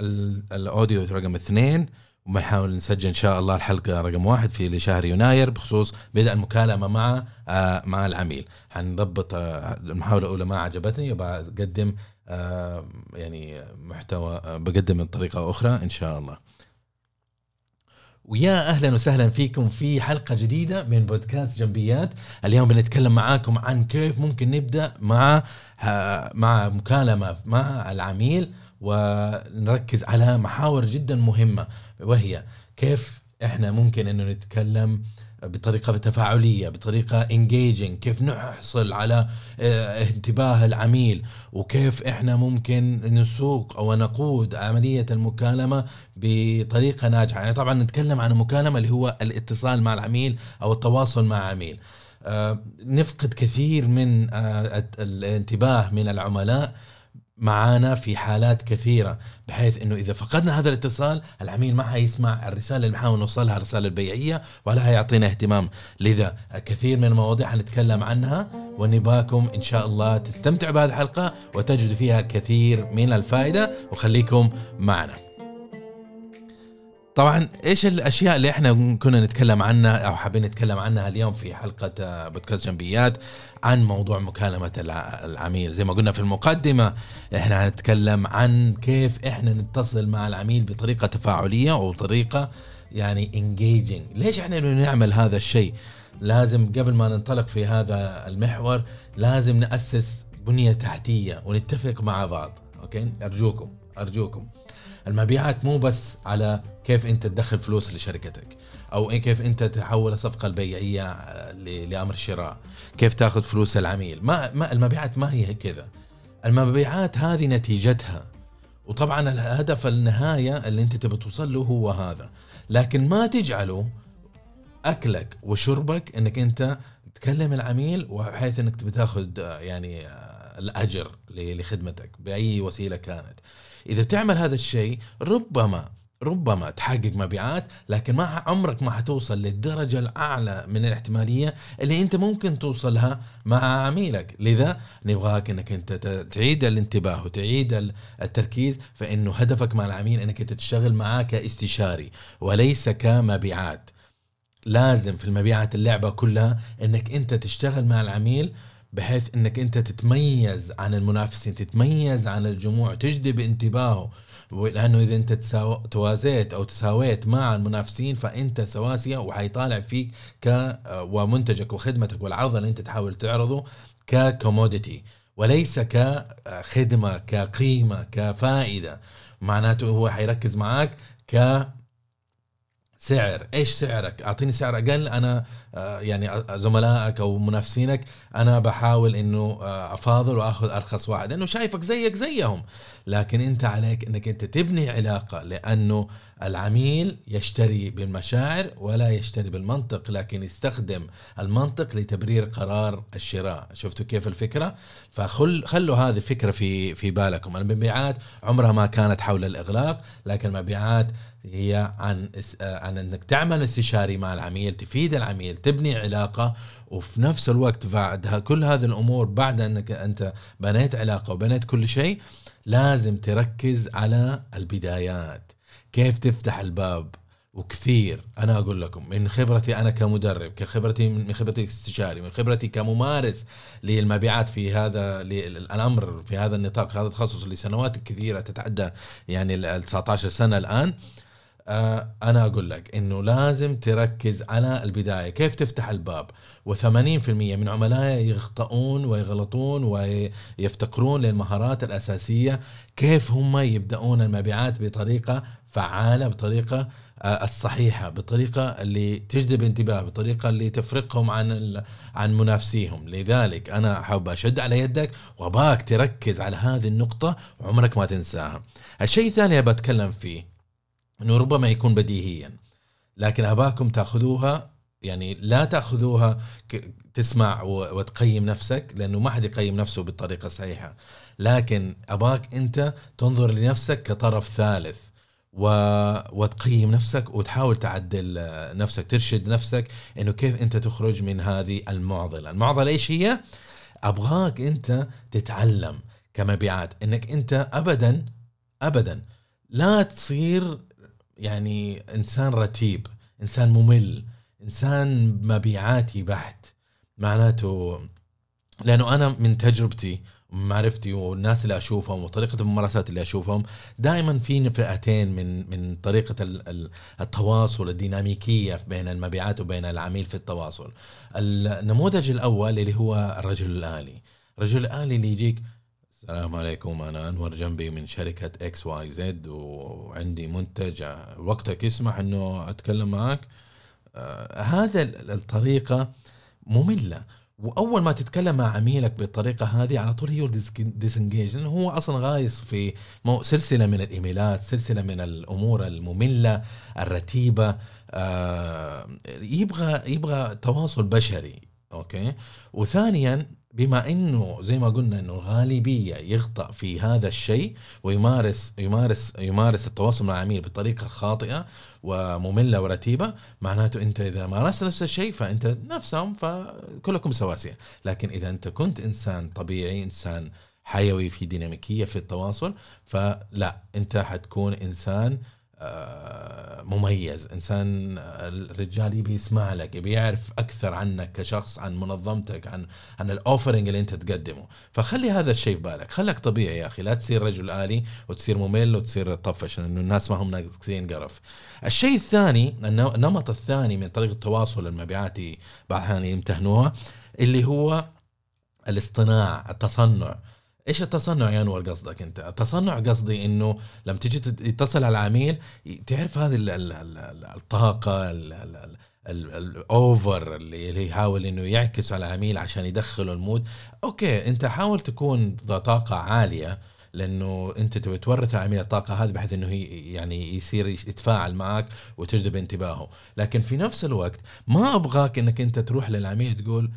ال- الأوديو رقم اثنين وبنحاول نسجل إن شاء الله الحلقة رقم واحد في لشهر يناير بخصوص بدء المكالمة مع آه مع العميل. حنضبط آه المحاولة الأولى ما عجبتني وبقدم آه يعني محتوى بقدم بطريقه أخرى إن شاء الله. ويا أهلا وسهلا فيكم في حلقة جديدة من بودكاست جنبيات. اليوم بنتكلم معاكم عن كيف ممكن نبدأ مع مع مكالمة مع العميل. ونركز على محاور جدا مهمة وهي كيف إحنا ممكن إنه نتكلم بطريقة تفاعلية بطريقة انجيجنج كيف نحصل على آه، انتباه العميل وكيف إحنا ممكن نسوق أو نقود عملية المكالمة بطريقة ناجحة. يعني طبعا نتكلم عن المكالمه اللي هو الاتصال مع العميل أو التواصل مع عميل. آه، نفقد كثير من آه، الانتباه من العملاء معانا في حالات كثيرة بحيث إنه إذا فقدنا هذا الاتصال العميل ما حيسمع الرسالة اللي بنحاول نوصلها الرسالة البيعية ولا حيعطينا اهتمام. لذا كثير من المواضيع حنتكلم عنها ونباكم إن شاء الله تستمتعوا بهذه الحلقة وتجدوا فيها كثير من الفائدة وخليكم معنا. طبعا إيش الأشياء اللي إحنا كنا نتكلم عنها أو حابين نتكلم عنها اليوم في حلقة آه، بودكاست جنبيات عن موضوع مكالمة الع- العميل. زي ما قلنا في المقدمة إحنا هنتكلم عن كيف إحنا نتصل مع العميل بطريقة تفاعلية أو طريقه يعني engaging ليش إحنا نعمل هذا الشيء؟ لازم قبل ما ننطلق في هذا المحور لازم نأسس بنية تحتية ونتفق مع بعض. okay؟ أرجوكم أرجوكم. المبيعات مو بس على كيف أنت تدخل فلوس لشركتك؟ أو كيف أنت تحول الصفقه البيعية لأمر شراء؟ كيف تأخذ فلوس العميل؟ ما, ما المبيعات ما هي كذا. المبيعات هذه نتيجتها. وطبعا الهدف النهاية اللي أنت تبي توصل له هو هذا. لكن ما تجعله أكلك وشربك إنك أنت تكلم العميل وبحيث إنك تبي تأخذ يعني الأجر لخدمتك بأي وسيلة كانت. إذا تعمل هذا الشيء ربما ربما تحقق مبيعات لكن ما عمرك ما حتوصل للدرجة الأعلى من الاحتمالية اللي أنت ممكن توصلها مع عميلك. لذا نبغاك أنك أنت تعيد الانتباه وتعيد ال- التركيز فإنه هدفك مع العميل أنك أنت تشتغل معاه كاستشاري وليس كمبيعات. لازم في المبيعات اللعبة كلها أنك أنت تشتغل مع العميل بحيث إنك أنت تتميز عن المنافسين تتميز عن الجموع تجذب انتباهه لأنه إذا أنت تساو... توازيت أو تساويت مع المنافسين فأنت سواسية وحيطالع فيك ك ومنتجك وخدمتك والعرض اللي أنت تحاول تعرضه ككوموديتي وليس كخدمة كقيمة كفائدة. معناته هو حيركز معاك ك سعر؟ إيش سعرك؟ أعطيني سعر أقل. أنا آه، يعني زملائك أو منافسينك أنا بحاول إنه آه، أفاضل وأخذ أرخص واحد لأنه شايفك زيك زيهم. لكن أنت عليك إنك أنت تبني علاقة لأنه العميل يشتري بالمشاعر ولا يشتري بالمنطق لكن يستخدم المنطق لتبرير قرار الشراء. شفتوا كيف الفكرة؟ فخل خلوا هذه الفكرة في في بالكم. المبيعات عمرها ما كانت حول الإغلاق لكن المبيعات هي عن آه، عن إنك تعمل استشاري مع العميل تفيد العميل تبني علاقة وفي نفس الوقت بعد كل هذه الأمور بعد إنك أنت بنيت علاقة وبنيت كل شيء لازم تركز على البدايات. كيف تفتح الباب؟ وكثير. أنا أقول لكم من خبرتي أنا كمدرب كخبرتي من خبرتي كاستشاري من خبرتي كممارس للمبيعات في هذا الامر في هذا النطاق هذا التخصص لسنوات كثيرة تتعدى يعني ال 19 سنة الآن. أنا أقول لك إنه لازم تركز على البداية. كيف تفتح الباب؟ و80% من عملائي يخطئون ويغلطون ويفتقرون للمهارات الأساسية. كيف هم يبدأون المبيعات بطريقة فعالة بطريقة آه، الصحيحة بالطريقة اللي تجذب انتباه بالطريقة اللي تفرقهم عن عن منافسيهم. لذلك أنا حاب أشد على يدك وأباك تركز على هذه النقطة وعمرك ما تنساها. الشيء الثاني اللي بتكلم فيه إنه ربما يكون بديهيا. لكن أباكم تأخذوها يعني لا تأخذوها تسمع وتقيم نفسك لأنه ما حد يقيم نفسه بالطريقة الصحيحة. لكن أباك أنت تنظر لنفسك كطرف ثالث و... وتقيم نفسك وتحاول تعدل نفسك ترشد نفسك إنه كيف أنت تخرج من هذه المعضلة. المعضلة إيش هي؟ أبغاك أنت تتعلم كمبيعات إنك أنت ابدا ابدا لا تصير يعني إنسان رتيب إنسان ممل إنسان مبيعاتي بحت معناته لأنه أنا من تجربتي معرفتي والناس اللي أشوفهم وطريقة الممارسات اللي أشوفهم دائما في فئتين من من طريقة التواصل الديناميكية بين المبيعات وبين العميل في التواصل. النموذج الأول اللي هو الرجل الآلي، الرجل الآلي اللي يجيك السلام عليكم. أنا أنور جنبي من شركة XYZ وعندي منتج. وقتك يسمح إنه أتكلم معك آه هذا الطريقة مملة. وأول ما تتكلم مع عميلك بالطريقة هذه على طول هي disengage لأنه هو أصلا غايص في سلسلة من الإيميلات سلسلة من الأمور المملة الرتيبة. آه يبغى يبغى تواصل بشري أوكي؟ وثانيا بما إنه زي ما قلنا إنه الغالبية يخطأ في هذا الشيء ويمارس يمارس يمارس التواصل مع العميل بطريقه خاطئه ومملة ورتيبة معناته أنت إذا مارست نفس الشيء فأنت نفسهم فكلكم سواسية. لكن إذا أنت كنت إنسان طبيعي إنسان حيوي في ديناميكية في التواصل فلا أنت حتكون إنسان آه، مميز. إنسان الرجال يبي يسمع لك يبي يعرف أكثر عنك كشخص عن منظمتك عن عن الاوفرنج اللي أنت تقدمه. فخلي هذا الشيء في بالك. خليك طبيعي يا أخي. لا تصير رجل آلي وتصير ممل وتصير طفش لأنه الناس ما هم ناقصين قرف. الشيء الثاني النمط الثاني من طريقة التواصل المبيعاتي بعض يمتهنوها اللي هو الاصطناع التصنع. إيش التصنع يا انور قصدك أنت؟ التصنع قصدي إنه لما تيجي تتصل على العميل تعرف هذه الطاقة ال over اللي يحاول إنه يعكس على العميل عشان يدخله ال mood okay أنت حاول تكون ذا طاقة عالية لأنه أنت تبي تورث العميل الطاقة هذه بحيث إنه يعني يصير يتفاعل معك وتجذب انتباهه لكن في نفس الوقت ما أبغاك إنك أنت تروح للعميل تقول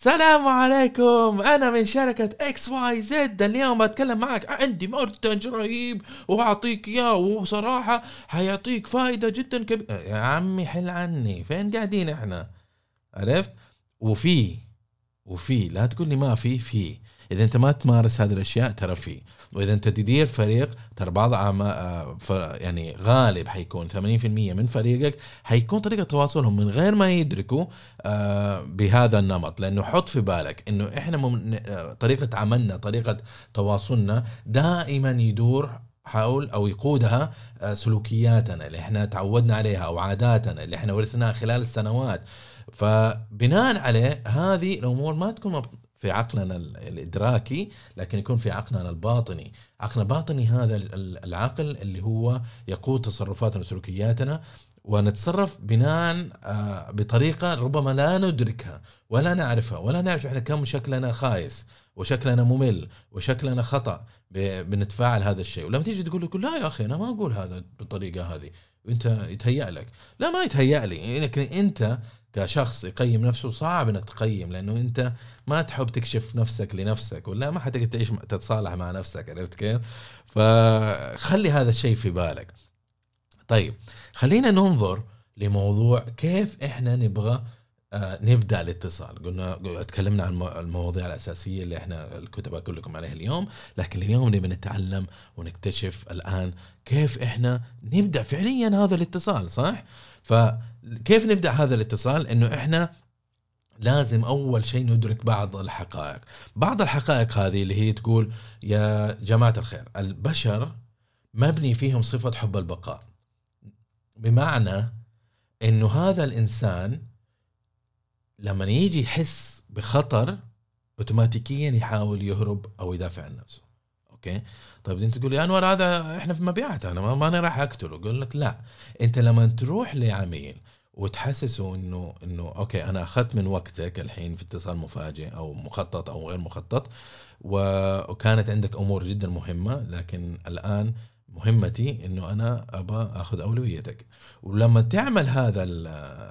السلام عليكم. أنا من شركة X Y Z. اليوم بتكلم معك عندي منتج رهيب وأعطيك إياه وصراحة حيعطيك فائدة جدا كبيرة يا عمي حل عني. فين قاعدين إحنا؟ عرفت؟ وفي وفي لا تقول لي ما في في. إذا أنت ما تمارس هذه الأشياء ترى في. وإذا أنت تدير فريق ترى بعض آه، يعني غالب حيكون 80% من فريقك حيكون طريقة تواصلهم من غير ما يدركوا آه، بهذا النمط. لأنه حط في بالك إنه إحنا آه، طريقة عملنا طريقة تواصلنا دائما يدور حول أو يقودها سلوكياتنا اللي إحنا تعودنا عليها أو عاداتنا اللي إحنا ورثناها خلال السنوات. فبناء عليه هذه الأمور ما تكون في عقلنا الإدراكي لكن يكون في عقلنا الباطني. عقلنا الباطني هذا العقل اللي هو يقود تصرفاتنا وسلوكياتنا ونتصرف بناء آه، بطريقة ربما لا ندركها ولا نعرفها ولا نعرف إحنا كم شكلنا خايس وشكلنا ممل وشكلنا خطأ بنتفاعل هذا الشيء. ولما تيجي تقول لك لا يا أخي أنا ما أقول هذا بالطريقة هذه. وانت يتهيأ لك لا ما يتهيأ لي لكن انت كشخص يقيم نفسه صعب انك تقيم لأنه انت ما تحب تكشف نفسك لنفسك ولا ما حتقدر تعيش تتصالح مع نفسك عرفت كيف؟ فخلي هذا الشيء في بالك. طيب خلينا ننظر لموضوع كيف إحنا نبغى نبدأ الاتصال. قلنا تكلمنا عن المواضيع الأساسية اللي إحنا الكتب أقول لكم عليها اليوم. لكن اليوم نبي نتعلم ونكتشف الآن كيف إحنا نبدأ فعليا هذا الاتصال صح؟ فكيف نبدأ هذا الاتصال؟ إنه إحنا لازم أول شيء ندرك بعض الحقائق. بعض الحقائق هذه اللي هي تقول يا جماعة الخير البشر مبني فيهم صفة حب البقاء. بمعنى إنه هذا الإنسان لما يجي يحس بخطر اوتوماتيكيا يحاول يهرب أو يدافع عن نفسه. okay؟ طيب أنت تقول يا أنور هذا إحنا في مبيعات أنا ما أنا راح أقتله. أقول لك لا. أنت لما تروح لعميل وتحسسه انه إنه okay أنا أخذت من وقتك الحين في اتصال مفاجئ أو مخطط أو غير مخطط وكانت عندك أمور جدا مهمة لكن الآن مهمتي إنه أنا ابى آخذ أولويتك. ولما تعمل هذا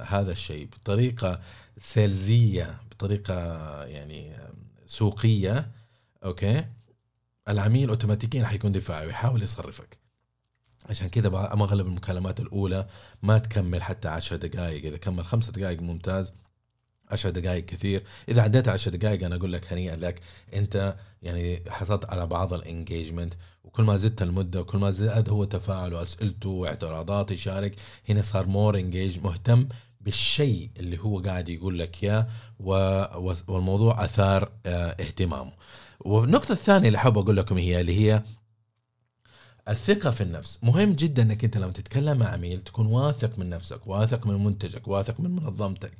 هذا الشيء بطريقة سيلزية بطريقة يعني سوقية أوكي العميل اوتوماتيكيا حيكون دفاعي ويحاول يصرفك. عشان كذا اغلب المكالمات الأولى ما تكمل حتى 10 دقائق إذا كمل خمسة دقائق ممتاز 10 دقائق كثير. إذا عديت 10 دقائق أنا أقول لك هنيئا لك. أنت يعني حصلت على بعض ال engagement وكل ما زدت المدة وكل ما زاد هو تفاعل وأسئلته واعتراضات يشارك هنا صار more engaged مهتم بالشيء اللي هو قاعد يقول لك إياه والموضوع أثار آه اهتمامه. والنقطة الثانية اللي حاب أقول لكم هي اللي هي الثقة في النفس. مهم جدا إنك أنت لما تتكلم مع عميل تكون واثق من نفسك واثق من منتجك واثق من منظمتك.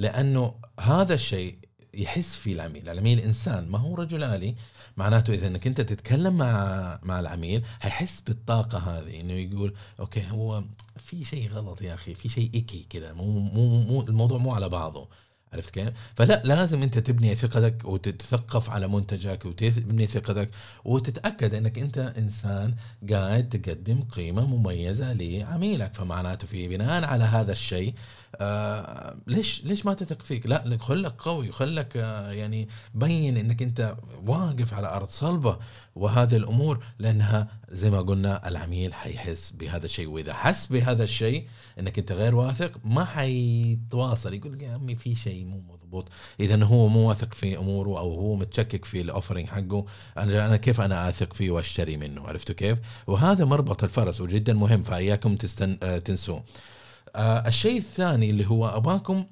لأنه هذا الشيء يحس فيه العميل. العميل إنسان ما هو رجل آلي. معناته إذا إنك أنت تتكلم مع مع العميل حيحس بالطاقة هذه. إنه يقول أوكي هو في شيء غلط يا أخي في شيء ايكي كذا مو مو مو الموضوع مو على بعضه. عرفت كيف؟ فلا لازم أنت تبني ثقتك وتتثقف على منتجك وتبني ثقتك وتتأكد إنك أنت إنسان قاعد تقدم قيمة مميزة لعميلك. فمعناته في بناء على هذا الشيء آه ليش ليش ما تثق فيك؟ لا خلك قوي خلك آه يعني بين إنك أنت واقف على أرض صلبة وهذه الأمور لأنها زي ما قلنا العميل حيحس بهذا الشيء وإذا حس بهذا الشيء إنك أنت غير واثق ما حيتواصل يقول يا عمي في شيء مو مضبوط اذا هو مو واثق في أموره أو هو متشكك في الاوفرنج حقه أنا أنا كيف أنا أثق فيه وأشتري منه عرفتوا كيف؟ وهذا مربط الفرس وجدا مهم فإياكم تستن... آه تنسوه آه الشيء الثاني اللي هو اباكم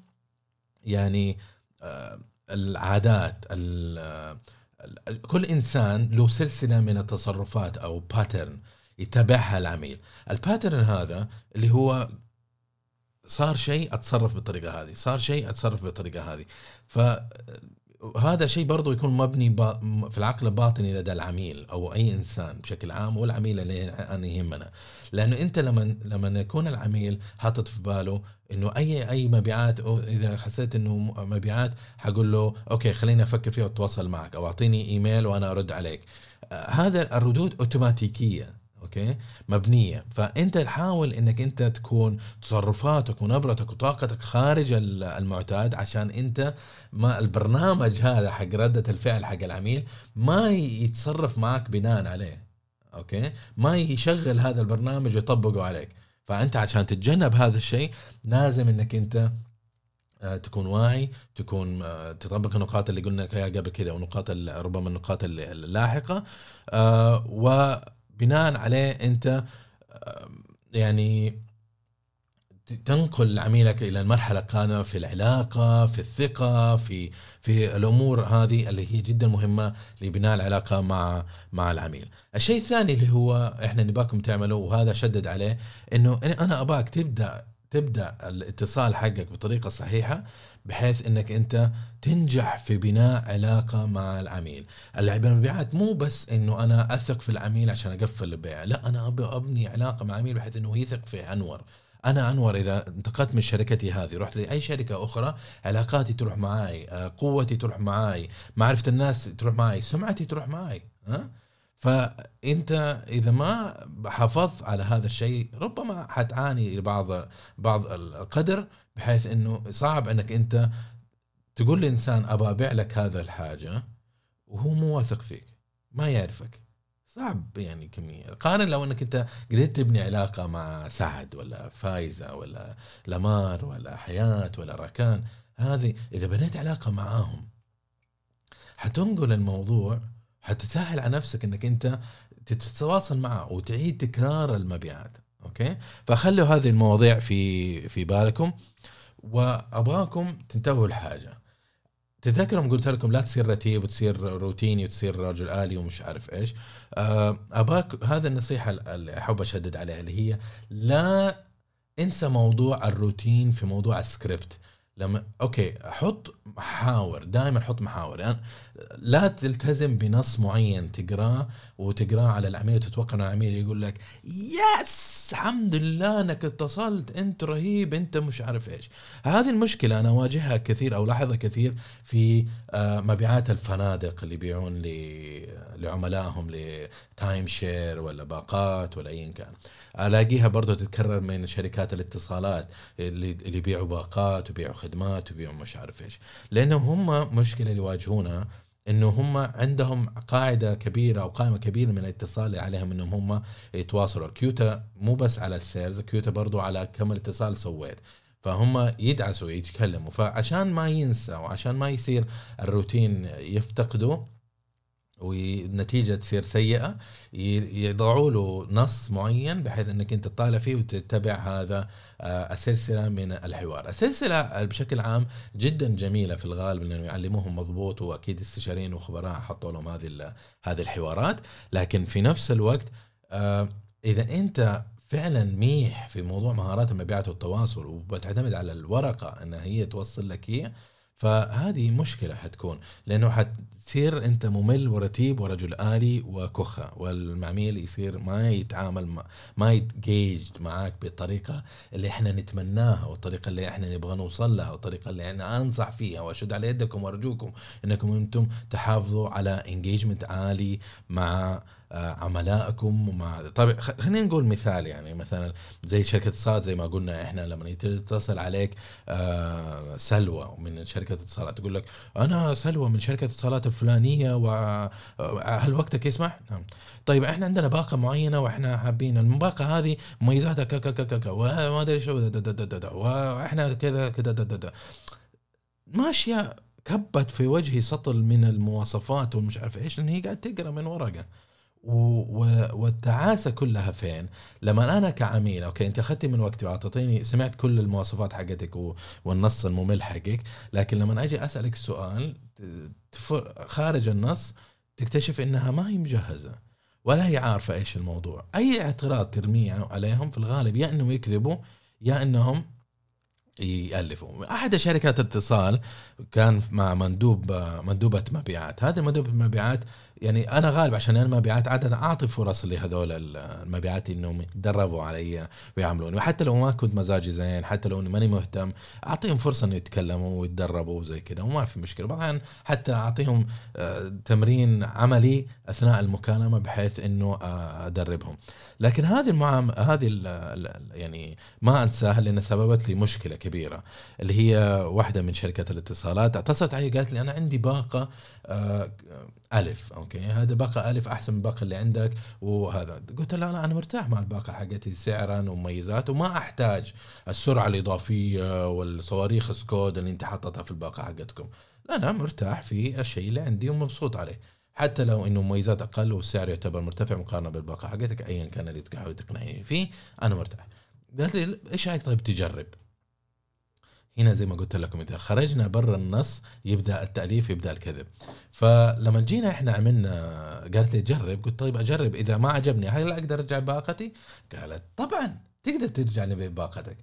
يعني آه العادات آه، كل إنسان له سلسلة من التصرفات أو pattern يتبعها العميل. ال pattern هذا اللي هو صار شيء أتصرف بالطريقة هذه صار شيء أتصرف بالطريقة هذه. ف هذا شيء برضه يكون مبني في العقل الباطني لدى العميل أو أي إنسان بشكل عام والعميل اللي أنا يهمنا لأنه أنت لما لما يكون العميل حاطط في باله إنه اي أي مبيعات أو إذا حسيت إنه مبيعات حقول له okay خليني أفكر فيها وأتواصل معك أو أعطيني إيميل وأنا أرد عليك. آه، هذا الردود أوتوماتيكية okay؟ مبنية. فأنت تحاول إنك أنت تكون تصرفاتك ونبرتك وطاقتك خارج المعتاد عشان أنت ما البرنامج هذا حق ردة الفعل حق العميل ما يتصرف معك بناء عليه. أوكي؟ ما يشغل هذا البرنامج ويطبقه عليك. فأنت عشان تتجنب هذا الشيء لازم إنك أنت آه، تكون واعي تكون آه، تطبق النقاط اللي قلنا فيها قبل كذا ونقاط ربما النقاط اللاحقة. آه، وبناء عليه أنت يعني تنقل عميلك إلى المرحله القادمه في العلاقة في الثقة في في الأمور هذه اللي هي جدا مهمة لبناء العلاقة مع مع العميل. الشيء الثاني اللي هو إحنا نباكم تعملوا وهذا شدد عليه إنه أنا أباك تبدأ تبدأ الاتصال حقك بطريقة صحيحة بحيث إنك أنت تنجح في بناء علاقة مع العميل. المبيعات مو بس إنه أنا أثق في العميل عشان أقفل البيع، لا أنا أبني علاقة مع العميل بحيث إنه يثق في أنور. أنا أنور إذا انتقلت من شركتي هذه رحت لأي شركة أخرى علاقاتي تروح معاي آه، قوتي تروح معاي معرفة الناس تروح معاي سمعتي تروح معاي ها؟ فأنت إذا ما حافظت على هذا الشيء ربما حتعاني لبعض بعض القدر بحيث إنه صعب إنك أنت تقول لإنسان أبى أبيع لك هذا الحاجة وهو مو واثق فيك ما يعرفك. صعب يعني كمية. قارن لو إنك أنت قدرت تبني علاقة مع سعد ولا فايزة ولا لمار ولا حياة ولا راكان هذه إذا بنيت علاقة معاهم حتنقل الموضوع حتسهل على نفسك إنك أنت تتواصل معه وتعيد تكرار المبيعات. أوكي؟ فخلوا هذه المواضيع في في بالكم وأبغاكم تنتبهوا لحاجة. تذكرهم قلت لكم لا تصير رتيب وتصير روتيني وتصير رجل آلي ومش عارف إيش. آه، أباك هذا النصيحة اللي أحب أشدد عليها اللي هي لا انسى موضوع الروتين في موضوع السكريبت. لما okay حط محاور دائما حط محاور. يعني لا تلتزم بنص معين تقرأه وتقرأه على العميل وتتوقع ان العميل يقول لك yes الحمد لله إنك اتصلت أنت رهيب أنت مش عارف إيش. هذه المشكلة أنا أواجهها كثير أو لاحظها كثير في آه، مبيعات الفنادق اللي يبيعون لعملائهم ل time share ولا باقات ولا ايا كان. ألاقيها برضو تتكرر من شركات الاتصالات اللي اللي يبيعوا باقات ويبيعوا خدمات ويبيعوا مش عارف إيش. لأنه هم مشكلة اللي يواجهونها إنه هم عندهم قاعدة كبيرة أو قائمة كبيرة من الاتصال اللي عليهم إنهم هم يتواصلوا. كيوتا مو بس على ال sales quota برضو على كم الاتصال سويت. فهم يدعسوا يتكلموا فعشان ما ينسى وعشان ما يصير الروتين يفتقده والنتيجة تصير سيئة يضعوا له نص معين بحيث إنك أنت تطالع فيه وتتبع هذا آه، السلسلة من الحوار، السلسلة بشكل عام جدا جميلة في الغالب انه يعلموهم مضبوط وأكيد استشاريين وخبراء حطوا لهم هذه هذه الحوارات، لكن في نفس الوقت آه، إذا أنت فعلا ميح في موضوع مهارات المبيعات والتواصل وبتعتمد على الورقة انها هي توصل لك هي فهذه مشكلة حتكون. لأنه حتصير أنت ممل ورتيب ورجل آلي وكخة والمعميل يصير ما يتعامل ما يتجيج معاك بالطريقة اللي إحنا نتمناها والطريقة اللي إحنا نبغى نوصل لها والطريقة اللي أنا أنصح فيها وأشد على يدكم وأرجوكم إنكم أنتم تحافظوا على انجيجمنت عالي مع آه، عملائكم ومع طيب خلينا نقول مثال يعني مثلا زي شركة اتصالات زي ما قلنا إحنا لما يتصل عليك آه، سلوى من شركة اتصالات تقول لك أنا سلوى من شركة اتصالات الفلانية وهل وقتك يسمح؟ نعم طيب إحنا عندنا باقة معينة وإحنا حابين الباقه هذه مميزاتها كذا كذا كذا وما أدري شو وإحنا كذا كذا ماشية كبت في وجهي سطل من المواصفات ومش عارف إيش لأن هي قاعد تقرأ من ورقه والتعاسة كلها فين؟ لما أنا كعميل أوكي أنت أخذتي من وقتي وأعطيتيني سمعت كل المواصفات حقتك والنص الممل حقك لكن لما أجي أسألك سؤال خارج النص تكتشف إنها ما هي مجهزة ولا هي عارفة إيش الموضوع. أي اعتراض ترميه عليهم في الغالب يا إنهم يكذبوا يا إنهم يألفوا. أحد شركات الاتصال كان مع مندوب مندوبة مبيعات. هذه مندوبة المبيعات يعني أنا غالب عشان أنا مبيعات عادة أعطي فرص لهذول المبيعات إنهم يتدربوا علي ويعملون وحتى لو ما كنت مزاجي زين حتى لو ماني مهتم أعطيهم فرصة إنه يتكلموا ويتدربوا وزي كذا وما في مشكلة. بعض حتى أعطيهم آه، تمرين عملي أثناء المكالمة بحيث إنه آه، أدربهم. لكن هذه المعام هذه يعني ما أنساها لأن سببت لي مشكلة كبيرة اللي هي واحدة من شركات الاتصالات. اتصلت علي قالت لي أنا عندي باقة آه، ألف okay؟ هذا باقة ألف أحسن من الباقه اللي عندك. وهذا قلت لا لا أنا مرتاح مع الباقة حقتي سعرا ومميزات وما أحتاج السرعة الإضافية والصواريخ سكود اللي أنت حاططها في الباقة حقتكم. لا أنا مرتاح في الشيء اللي عندي ومبسوط عليه. حتى لو إنه مميزات أقل والسعر يعتبر مرتفع مقارنة بالباقة حقتك ايا كان اللي تحاول تقنعني فيه أنا مرتاح. قالت لي إيش رأيك طيب تجرب؟ هنا زي ما قلت لكم إذا خرجنا برا النص يبدأ التأليف يبدأ الكذب. فلما جينا إحنا عملنا قالت لي جرب قلت طيب أجرب إذا ما عجبني هل أقدر أرجع باقتي قالت طبعا تقدر ترجع لي باقتك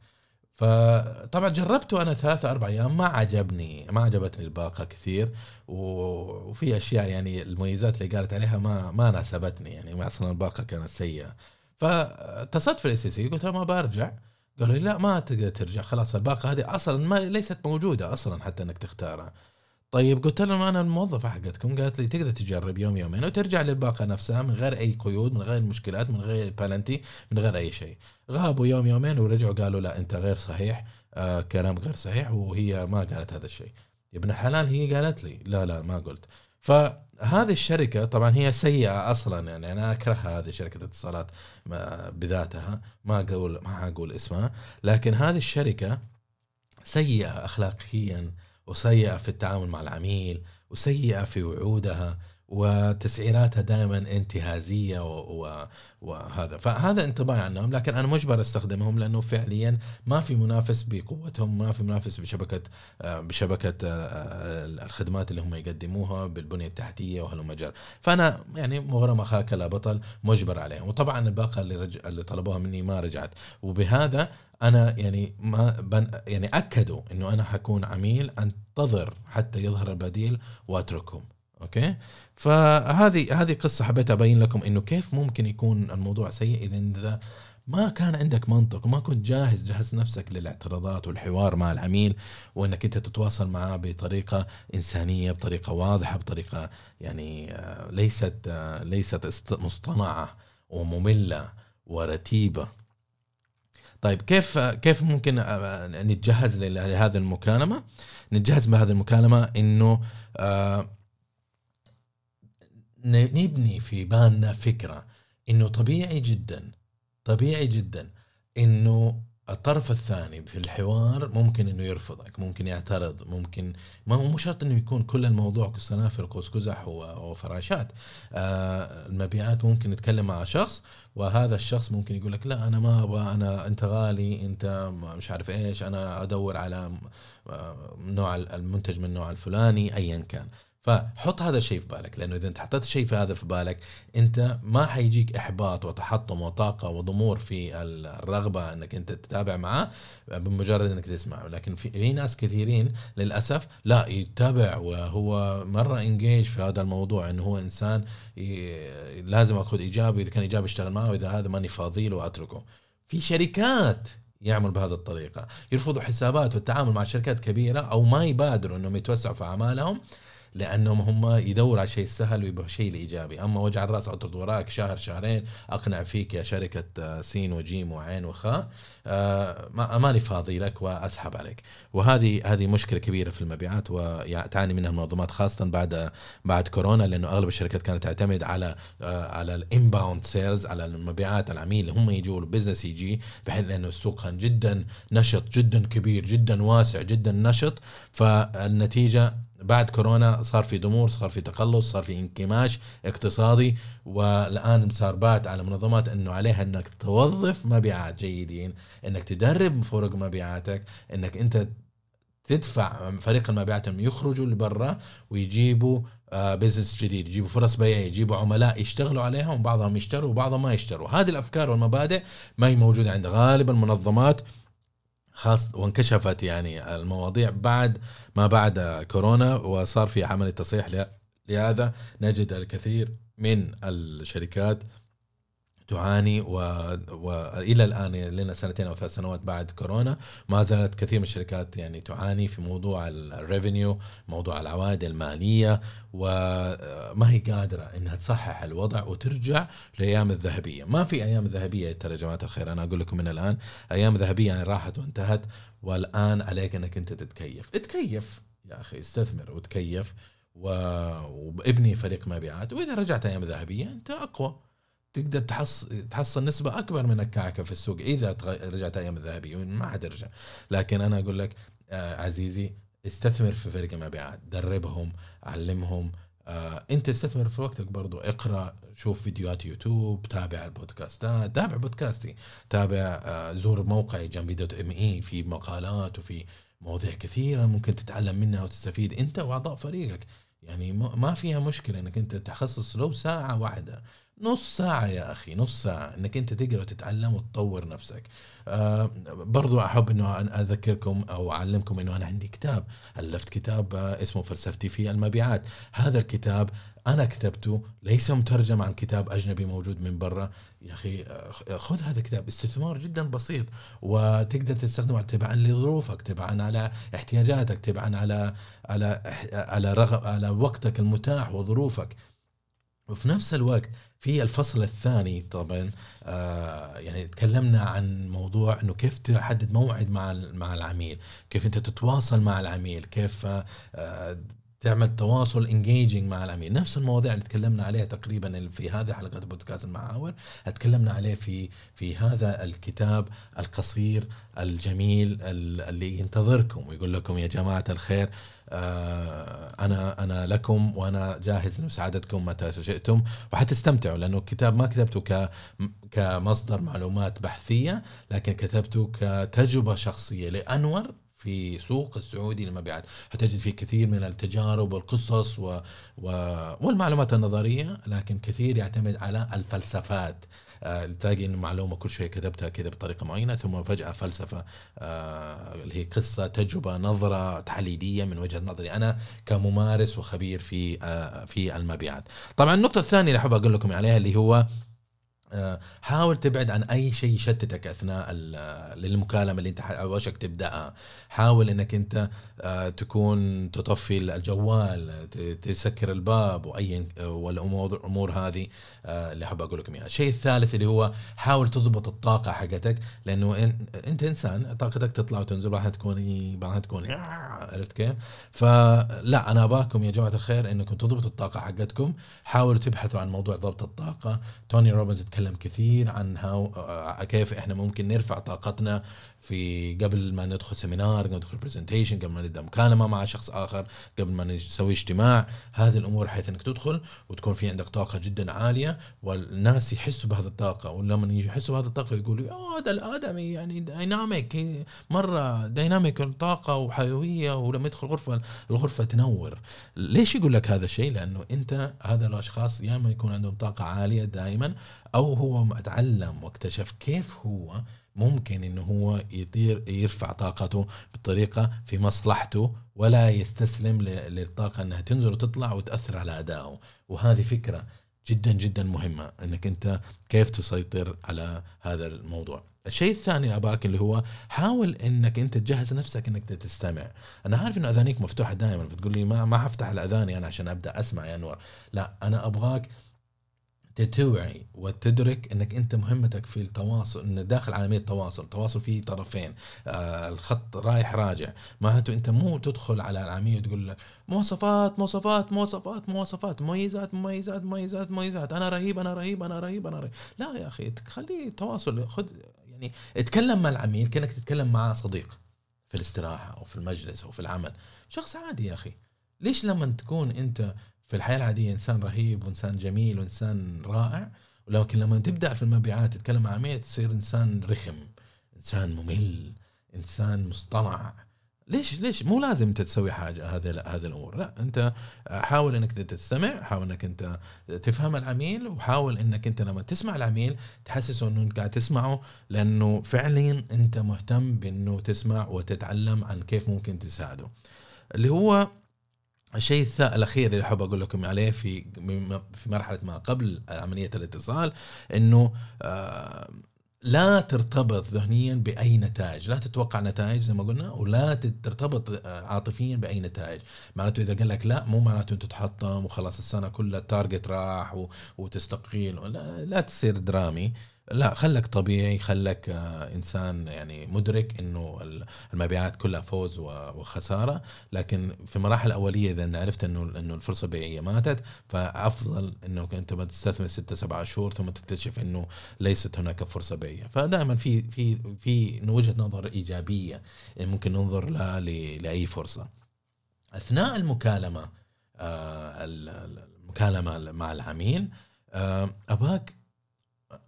فطبعا جربته أنا ثلاثة أربع أيام ما عجبني ما عجبتني الباقة كثير. وفي أشياء يعني المميزات اللي قالت عليها ما ما ناسبتني يعني أصلا الباقة كانت سيئة. فاتصلت في ال STC قلت لها ما برجع قالوا لي لا ما تقدر ترجع خلاص الباقة هذه أصلا ما ليست موجودة أصلا حتى إنك تختارها. طيب قلت لهم أنا الموظفة حقتكم قالت لي تقدر تجرب يوم يومين وترجع للباقة نفسها من غير أي قيود من غير مشكلات من غير بلنتي من غير أي شيء. غابوا يوم يومين ورجعوا قالوا لا أنت غير صحيح آه كلام غير صحيح وهي ما قالت هذا الشيء. يا ابن الحلال هي قالت لي لا لا ما قلت. فهذه الشركة طبعا هي سيئة أصلا يعني أنا أكرهها هذه شركة اتصالات. بذاتها ما أقول ما أقول اسمها. لكن هذه الشركة سيئة أخلاقيا وسيئة في التعامل مع العميل وسيئة في وعودها. وتسعيراتها دائما انتهازية وهذا. فهذا انطباعي عنهم لكن أنا مجبر استخدمهم لأنه فعليا ما في منافس بقوتهم ما في منافس بشبكة بشبكة آه، آه، الخدمات اللي هم يقدموها بالبنية التحتية وهلم جر. فأنا يعني مغرم أخاك لا بطل مجبر عليهم. وطبعا الباقة اللي رج... اللي طلبوها مني ما رجعت. وبهذا أنا يعني ما بن يعني أكدوا إنه أنا حكون عميل أنتظر حتى يظهر البديل وأتركهم. أوكي فهذه هذه قصة حبيت أبين لكم إنه كيف ممكن يكون الموضوع سيء إذا ما كان عندك منطق وما كنت جاهز جهز نفسك للاعتراضات والحوار مع العميل وإنك أنت تتواصل معه بطريقة إنسانية بطريقة واضحة بطريقة يعني آه، ليست آه، ليست مصطنعة ومملة ورتيبة طيب كيف كيف ممكن آه، نتجهز لهذه المكالمة؟ نتجهز بهذه المكالمة إنه نبني في بالنا فكرة إنه طبيعي جدا طبيعي جدا إنه الطرف الثاني في الحوار ممكن إنه يرفضك ممكن يعترض ممكن ما هو مو شرط إنه يكون كل الموضوع سنافر قوس قزح وفراشات. آه المبيعات ممكن نتكلم مع شخص وهذا الشخص ممكن يقول لك لا أنا ما أبغى أنا أنت غالي أنت مش عارف إيش أنا أدور على آه، نوع المنتج من النوع الفلاني ايا كان. فحط هذا الشيء في بالك لأنه إذا أنت حطيت الشيء في هذا في بالك أنت ما حيجيك إحباط وتحطم وطاقة وضمور في الرغبة إنك أنت تتابع معاه بمجرد إنك تسمع. لكن في, ناس كثيرين للأسف لا يتابع وهو مرة انجيج في هذا الموضوع إنه هو إنسان لازم أخذ إيجابي إذا كان إيجابي أشتغل معه وإذا هذا ماني فاضي له واتركه في شركات يعمل بهذه الطريقة يرفضوا حسابات والتعامل مع شركات كبيرة أو ما يبادروا إنهم يتوسعوا في أعمالهم لأنهم هم يدوروا على الشيء السهل ويبغوا شيء الإيجابي. أما وجع الرأس اطرد وراك شهر شهرين أقنع فيك يا شركة آه، سين وجيم وعين وخاء آه، ماني فاضي لك وأسحب عليك. وهذه هذه مشكلة كبيرة في المبيعات وتعاني منها المنظمات خاصة بعد بعد كورونا لأنه أغلب الشركات كانت تعتمد على آه، على ال inbound sales على المبيعات العميل هم يجوا ال business يجي بحيث لأنه السوق كان جدا نشط جدا كبير جدا واسع جدا نشط. فالنتيجة بعد كورونا صار في ضمور صار في تقلص صار في انكماش اقتصادي والآن صار بات على منظمات إنه عليها إنك توظف مبيعات جيدين إنك تدرب فرق مبيعاتك إنك أنت تدفع فريق المبيعات إنهم يخرجوا لبرا ويجيبوا بزنس آه، جديد يجيبوا فرص بيع يجيبوا عملاء يشتغلوا عليهم بعضهم يشتروا وبعضهم ما يشتروا. هذه الأفكار والمبادئ ما هي موجودة عند غالب المنظمات خاص وانكشفت يعني المواضيع بعد ما بعد كورونا وصار في عملية تصحيح لهذا. نجد الكثير من الشركات تعاني و... والى الآن لنا سنتين أو ثلاث سنوات بعد كورونا. ما زالت كثير من الشركات يعني تعاني في موضوع الريفينيو موضوع العوائد المالية وما هي قادرة إنها تصحح الوضع وترجع لأيام الذهبية، ما في أيام ذهبية ترى يا جماعة الخير؟ أنا أقول لكم من الآن أيام ذهبية يعني راحت وانتهت والآن عليك إنك أنت تتكيف، اتكيف يا أخي استثمر وتكيف وابني فريق مبيعات. وإذا رجعت أيام ذهبية أنت أقوى. تقدر تحص تحصل نسبة أكبر من الكعكة في السوق إذا رجعت أيام الذهبية ما حترجع لكن أنا أقول لك آه عزيزي استثمر في فريق المبيعات. دربهم علمهم. آه أنت استثمر في وقتك برضو. اقرأ شوف فيديوهات يوتيوب تابع البودكاستات تابع بودكاستي. تابع آه زور موقعي جنبي دوت إم إي. في مقالات وفي مواضيع كثيرة ممكن تتعلم منها وتستفيد أنت وأعضاء فريقك. يعني ما فيها مشكلة إنك أنت تخصص لو ساعة واحدة. نص ساعة يا أخي نص ساعة إنك أنت تقرأ وتتعلم وتطور نفسك. آه برضو أحب أنه أذكركم أو أعلمكم أنه أنا عندي كتاب. ألفت كتاب آه اسمه فلسفتي في المبيعات. هذا الكتاب أنا كتبته ليس مترجم عن كتاب أجنبي موجود من برا. يا أخي آه، خذ هذا الكتاب استثمار جدا بسيط. وتقدر تستخدمه تبعا لظروفك تبعا على احتياجاتك تبعا على على على رغب على وقتك المتاح وظروفك. وفي نفس الوقت في الفصل الثاني طبعا آه يعني تكلمنا عن موضوع إنه كيف تحدد موعد مع مع العميل، كيف أنت تتواصل مع العميل، كيف آه تعمل تواصل انجيجنج مع العميل. نفس المواضيع اللي تكلمنا عليها تقريبا في هذه حلقات بودكاست المحاور تكلمنا عليه في في هذا الكتاب القصير الجميل اللي ينتظركم ويقول لكم يا جماعة الخير أنا أنا لكم وأنا جاهز لمساعدتكم متى شئتم وحتستمتعوا لأنه الكتاب ما كتبته ك كمصدر معلومات بحثية لكن كتبته كتجربة شخصية لأنور في سوق السعودي للمبيعات حتجد فيه كثير من التجارب والقصص و... و... والمعلومات النظرية لكن كثير يعتمد على الفلسفات آه، تلاقي إنه معلومة كل شوية كتبتها كذا بطريقة معينة ثم فجأة فلسفة آه، اللي هي قصة تجربة نظرة تحليلية من وجهة نظري أنا كممارس وخبير في آه، في المبيعات. طبعا النقطة الثانية اللي أحب أقول لكم عليها اللي هو حاول تبعد عن أي شيء يشتتك أثناء للمكالمة اللي انت وشك تبداها حاول إنك انت آه، تكون تطفي الجوال تسكر الباب وأي والامور الأمور هذه آه، اللي حاب أقول لكم إياها. الشيء الثالث اللي هو حاول تضبط الطاقة حقتك لأنه أنت إنسان طاقتك تطلع وتنزل بعدها تكون بعدها تكون عرفت كيف؟ فلا أنا أباكم يا جماعة الخير إنكم تضبطوا الطاقة حقتكم. حاولوا تبحثوا عن موضوع ضبط الطاقة. توني روبنز نتكلم كثير عن هاو كيف إحنا ممكن نرفع طاقتنا في قبل ما ندخل seminar قبل ما ندخل presentation قبل ما نبدأ مكالمة مع شخص آخر قبل ما نسوي اجتماع هذه الأمور حيث إنك تدخل وتكون في عندك طاقة جدا عالية والناس يحسوا بهذه الطاقة. ولما يحسوا بهذه الطاقة يقولوا آه هذا الآدمي يعني dynamic مرة dynamic الطاقه وحيوية ولما يدخل غرفة الغرفة تنور. ليش يقول لك هذا الشيء؟ لأنه أنت هذا الأشخاص يا إما يكون عندهم طاقة عالية دائما أو هو تعلم واكتشف كيف هو ممكن إنه هو يطير يرفع طاقته بطريقة في مصلحته ولا يستسلم للطاقة إنها تنزل وتطلع وتأثر على أدائه. وهذه فكرة جدا جدا مهمة إنك أنت كيف تسيطر على هذا الموضوع. الشيء الثاني أباك اللي هو حاول إنك أنت تجهز نفسك إنك تستمع. أنا عارف إنه أذانيك مفتوحة دائما بتقول لي ما ما حفتح الاذاني أنا عشان أبدأ أسمع يا انور لا أنا أبغاك توعي وتدرك إنك أنت مهمتك في التواصل ان داخل عالميه التواصل، التواصل فيه طرفين، آه الخط رايح راجع، معناته أنت مو تدخل على العميل وتقول له مواصفات مواصفات مواصفات مواصفات مميزات مميزات مميزات مميزات أنا رهيب أنا رهيب أنا رهيب أنا رهيب، لا يا أخي خليه تواصل خذ يعني اتكلم مع العميل كأنك تتكلم مع صديق في الاستراحة أو في المجلس أو في العمل، شخص عادي يا أخي. ليش لما تكون أنت في الحياة العادية إنسان رهيب وإنسان جميل وإنسان رائع ولكن لما تبدأ في المبيعات تتكلم مع عميل تصير إنسان رخم إنسان ممل إنسان مصطنع. ليش ليش؟ مو لازم أنت تسوي حاجة هذه هذه الأمور لا أنت حاول إنك تستمع حاول إنك أنت تفهم العميل وحاول إنك أنت لما تسمع العميل تحسسه إنه أنت قاعد تسمعه لأنه فعليا أنت مهتم بإنه تسمع وتتعلم عن كيف ممكن تساعده. اللي هو الشيء الأخير اللي أحب أقول لكم عليه في في مرحلة ما قبل عملية الاتصال إنه آه، لا ترتبط ذهنيا بأي نتائج، لا تتوقع نتائج زي ما قلنا ولا ترتبط آه، عاطفيا بأي نتائج، معناته إذا قال لك لا مو معناته أنت تحطم وخلاص السنة كلها ال target راح وتستقيل. لا, لا تصير درامي. لا خلك طبيعي خلك آه، إنسان يعني مدرك إنه المبيعات كلها فوز وخسارة. لكن في المراحل الأولية إذا عرفت إنه إنه الفرصة البيعية ماتت فأفضل انه أنت ما تستثمر ستة سبعة شهور ثم تكتشف إنه ليست هناك فرصة بيعية. فدائما في في في وجهة نظر إيجابية ممكن ننظر لها لأي فرصة. أثناء المكالمة آه، المكالمة مع العميل آه، أباك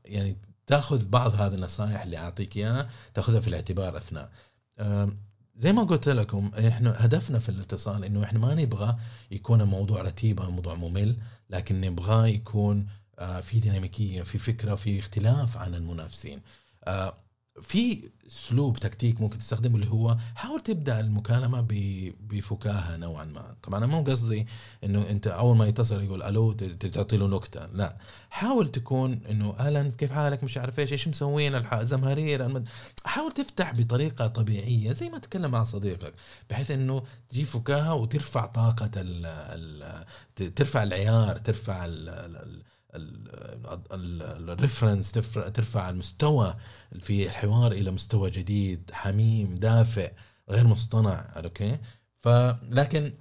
يعني تاخذ بعض هذه النصائح اللي أعطيك إياها تاخذها في الاعتبار أثناء. زي ما قلت لكم إحنا هدفنا في الاتصال إنه إحنا ما نبغى يكون الموضوع رتيب أو موضوع ممل لكن نبغاه يكون آه، في ديناميكية في فكرة في اختلاف عن المنافسين. آه، في اسلوب تكتيك ممكن تستخدمه اللي هو حاول تبدأ المكالمة بفكاهة نوعا ما. طبعا أنا مو قصدي إنه أنت أول ما يتصل يقول ألو تعطي له نكتة لا. حاول تكون إنه أهلا كيف حالك؟ مش عارف إيش إيش مسوين؟ الزمهرير حاول تفتح بطريقة طبيعية زي ما تتكلم مع صديقك بحيث إنه تجي فكاهة وترفع طاقة ال ال ترفع العيار ترفع ال ال ال reference ترفع المستوى في الحوار إلى مستوى جديد حميم دافئ غير مصطنع أوكي؟ فلكن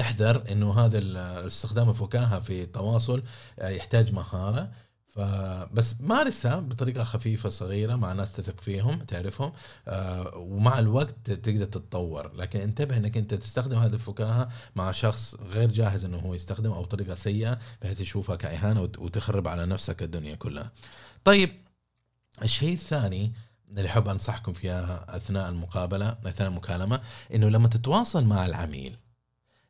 احذر إنه هذا استخدام الفكاهه في التواصل يحتاج مهارة. فبس مارسها بطريقة خفيفة صغيرة مع ناس تثق فيهم تعرفهم آه ومع الوقت تقدر تتطور. لكن انتبه إنك أنت تستخدم هذه الفكاهة مع شخص غير جاهز إنه هو يستخدم أو طريقة سيئة بحيث يشوفها كإهانة وتخرب على نفسك الدنيا كلها. طيب الشيء الثاني اللي أحب أنصحكم فيها أثناء المقابلة أثناء المكالمة إنه لما تتواصل مع العميل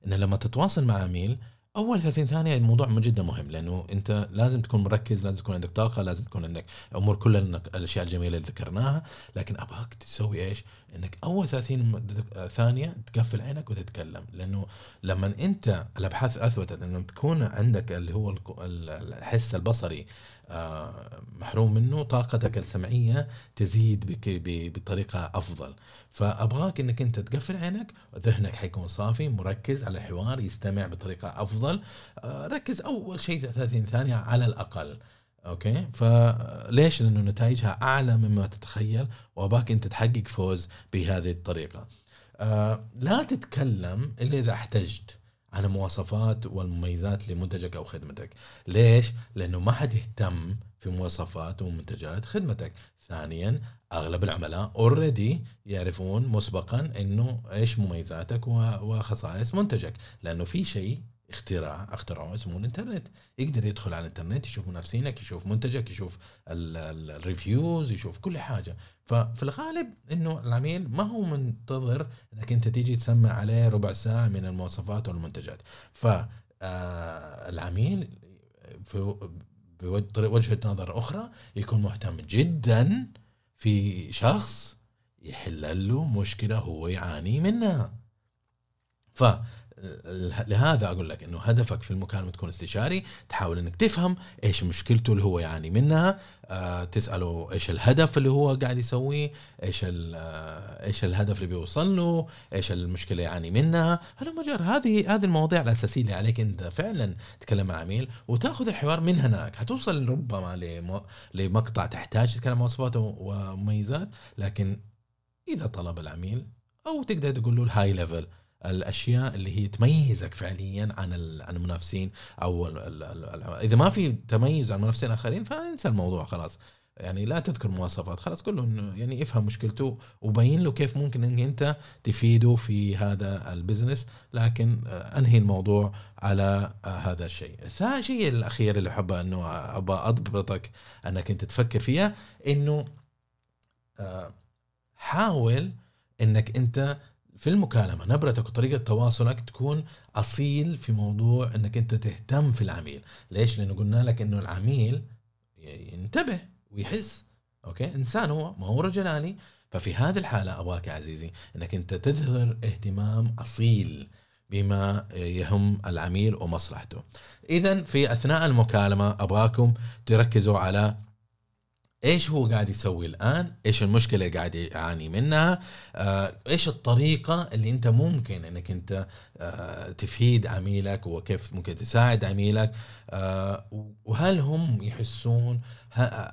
إنه لما تتواصل مع عميل أول 30 ثانية الموضوع جدا مهم لأنه أنت لازم تكون مركز لازم تكون عندك طاقة لازم تكون عندك أمور كل الأشياء الجميلة اللي ذكرناها. لكن أبغاك تسوي إيش؟ إنك أول 30 ثانية تقفل عينك وتتكلم. لأنه لما أنت الأبحاث أثبتت إنه تكون عندك اللي هو الحس البصري آه، محروم منه طاقتك السمعية تزيد بطريقة أفضل. فأبغاك إنك أنت تقفل عينك ذهنك حيكون صافي مركز على الحوار يستمع بطريقة أفضل. آه، ركز أول شيء 30 ثانية على الأقل. أوكي؟ فليش لأنه نتائجها أعلى مما تتخيل وأباك أنت تحقق فوز بهذه الطريقة. آه لا تتكلم إلا إذا احتجت عن المواصفات والمميزات لمنتجك أو خدمتك. ليش؟ لأنه ما حد يهتم في مواصفات ومنتجات خدمتك. ثانيا أغلب العملاء already يعرفون مسبقا إنه إيش مميزاتك وخصائص منتجك. لأنه في شيء اختراع اخترعوه اسمه الانترنت. يقدر يدخل على الانترنت يشوف منافسينك يشوف منتجك يشوف ال reviews يشوف كل حاجة. ففي الغالب إنه العميل ما هو منتظر إنك أنت تيجي تسمع عليه ربع ساعة من المواصفات والمنتجات. فالعميل في بوجهه نظر أخرى يكون مهتم جدا في شخص يحل له مشكلة هو يعاني منها. ف لهذا أقول لك إنه هدفك في المكالمة تكون استشاري تحاول إنك تفهم إيش مشكلته اللي هو يعاني منها آه تسأله إيش الهدف اللي هو قاعد يسويه إيش آه إيش الهدف اللي بيوصل له إيش المشكلة يعاني منها. هذا مجر هذه هذه المواضيع الأساسية اللي عليك أنت فعلا تتكلم مع عميل وتأخذ الحوار من هناك. حتوصل ربما لمقطع تحتاج تتكلم مواصفات ومميزات لكن إذا طلب العميل أو تقدر تقول له ال high level الأشياء اللي هي تميزك فعليا عن عن المنافسين أو ال ال ال إذا ما في تميز عن المنافسين الاخرين فانسى الموضوع خلاص. يعني لا تذكر مواصفات خلاص كله يعني افهم مشكلته وبين له كيف ممكن انك أنت تفيده في هذا البزنس. لكن آه، أنهي الموضوع على آه، هذا الشيء. الثاني الشيء الأخير اللي احب إنه ابى أضبطك أنك أنت تفكر فيها إنه آه، حاول إنك أنت في المكالمة نبرتك وطريقة تواصلك تكون أصيل في موضوع أنك أنت تهتم في العميل. ليش؟ لأنه قلنا لك أنه العميل ينتبه ويحس. أوكي؟ إنسان هو ما هو رجلاني. ففي هذه الحالة أبغاك يا عزيزي أنك أنت تظهر اهتمام أصيل بما يهم العميل ومصلحته. إذا في أثناء المكالمة أبغاكم تركزوا على إيش هو قاعد يسوي الآن؟ إيش المشكلة اللي قاعد يعاني منها؟ آه، إيش الطريقة اللي أنت ممكن إنك أنت آه، تفيد عميلك وكيف ممكن تساعد عميلك؟ آه، وهل هم يحسون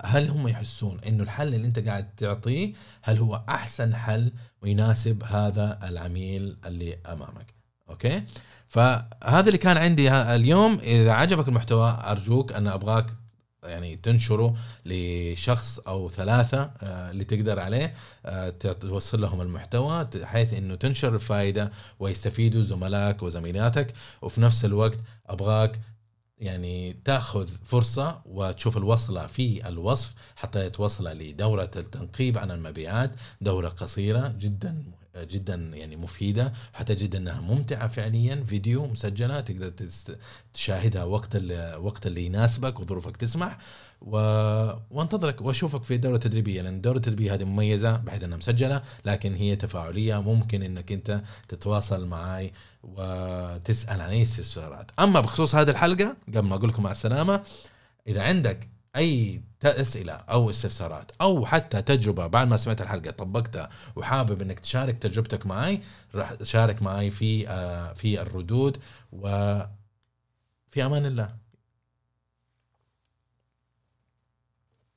هل هم يحسون إنه الحل اللي أنت قاعد تعطيه هل هو أحسن حل ويناسب هذا العميل اللي أمامك؟ أوكي؟ فهذا اللي كان عندي اليوم. إذا عجبك المحتوى أرجوك أنا أبغاك يعني تنشره لشخص أو ثلاثة آه، اللي تقدر عليه آه، توصل لهم المحتوى بحيث إنه تنشر الفائده ويستفيدوا زملائك وزميلاتك وفي نفس الوقت أبغاك يعني تأخذ فرصة وتشوف الوصلة في الوصف حتى توصل لدورة التنقيب عن المبيعات دورة قصيرة جدا جدا يعني مفيدة حتجد إنها ممتعة فعليا فيديو مسجلة تقدر تشاهدها وقت اللي وقت اللي يناسبك وظروفك تسمح. و... وانتظرك واشوفك في الدورة التدريبية لأن الدورة التدريبية هذه مميزة بحيث إنها مسجلة لكن هي تفاعلية ممكن إنك أنت تتواصل معي وتسأل عن أي استفسارات. أما بخصوص هذه الحلقة قبل ما أقول لكم مع السلامة إذا عندك أي أسئلة أو استفسارات أو حتى تجربة بعد ما سمعت الحلقة طبقتها وحابب إنك تشارك تجربتك معي راح شارك معي في آه، في الردود وفي أمان الله.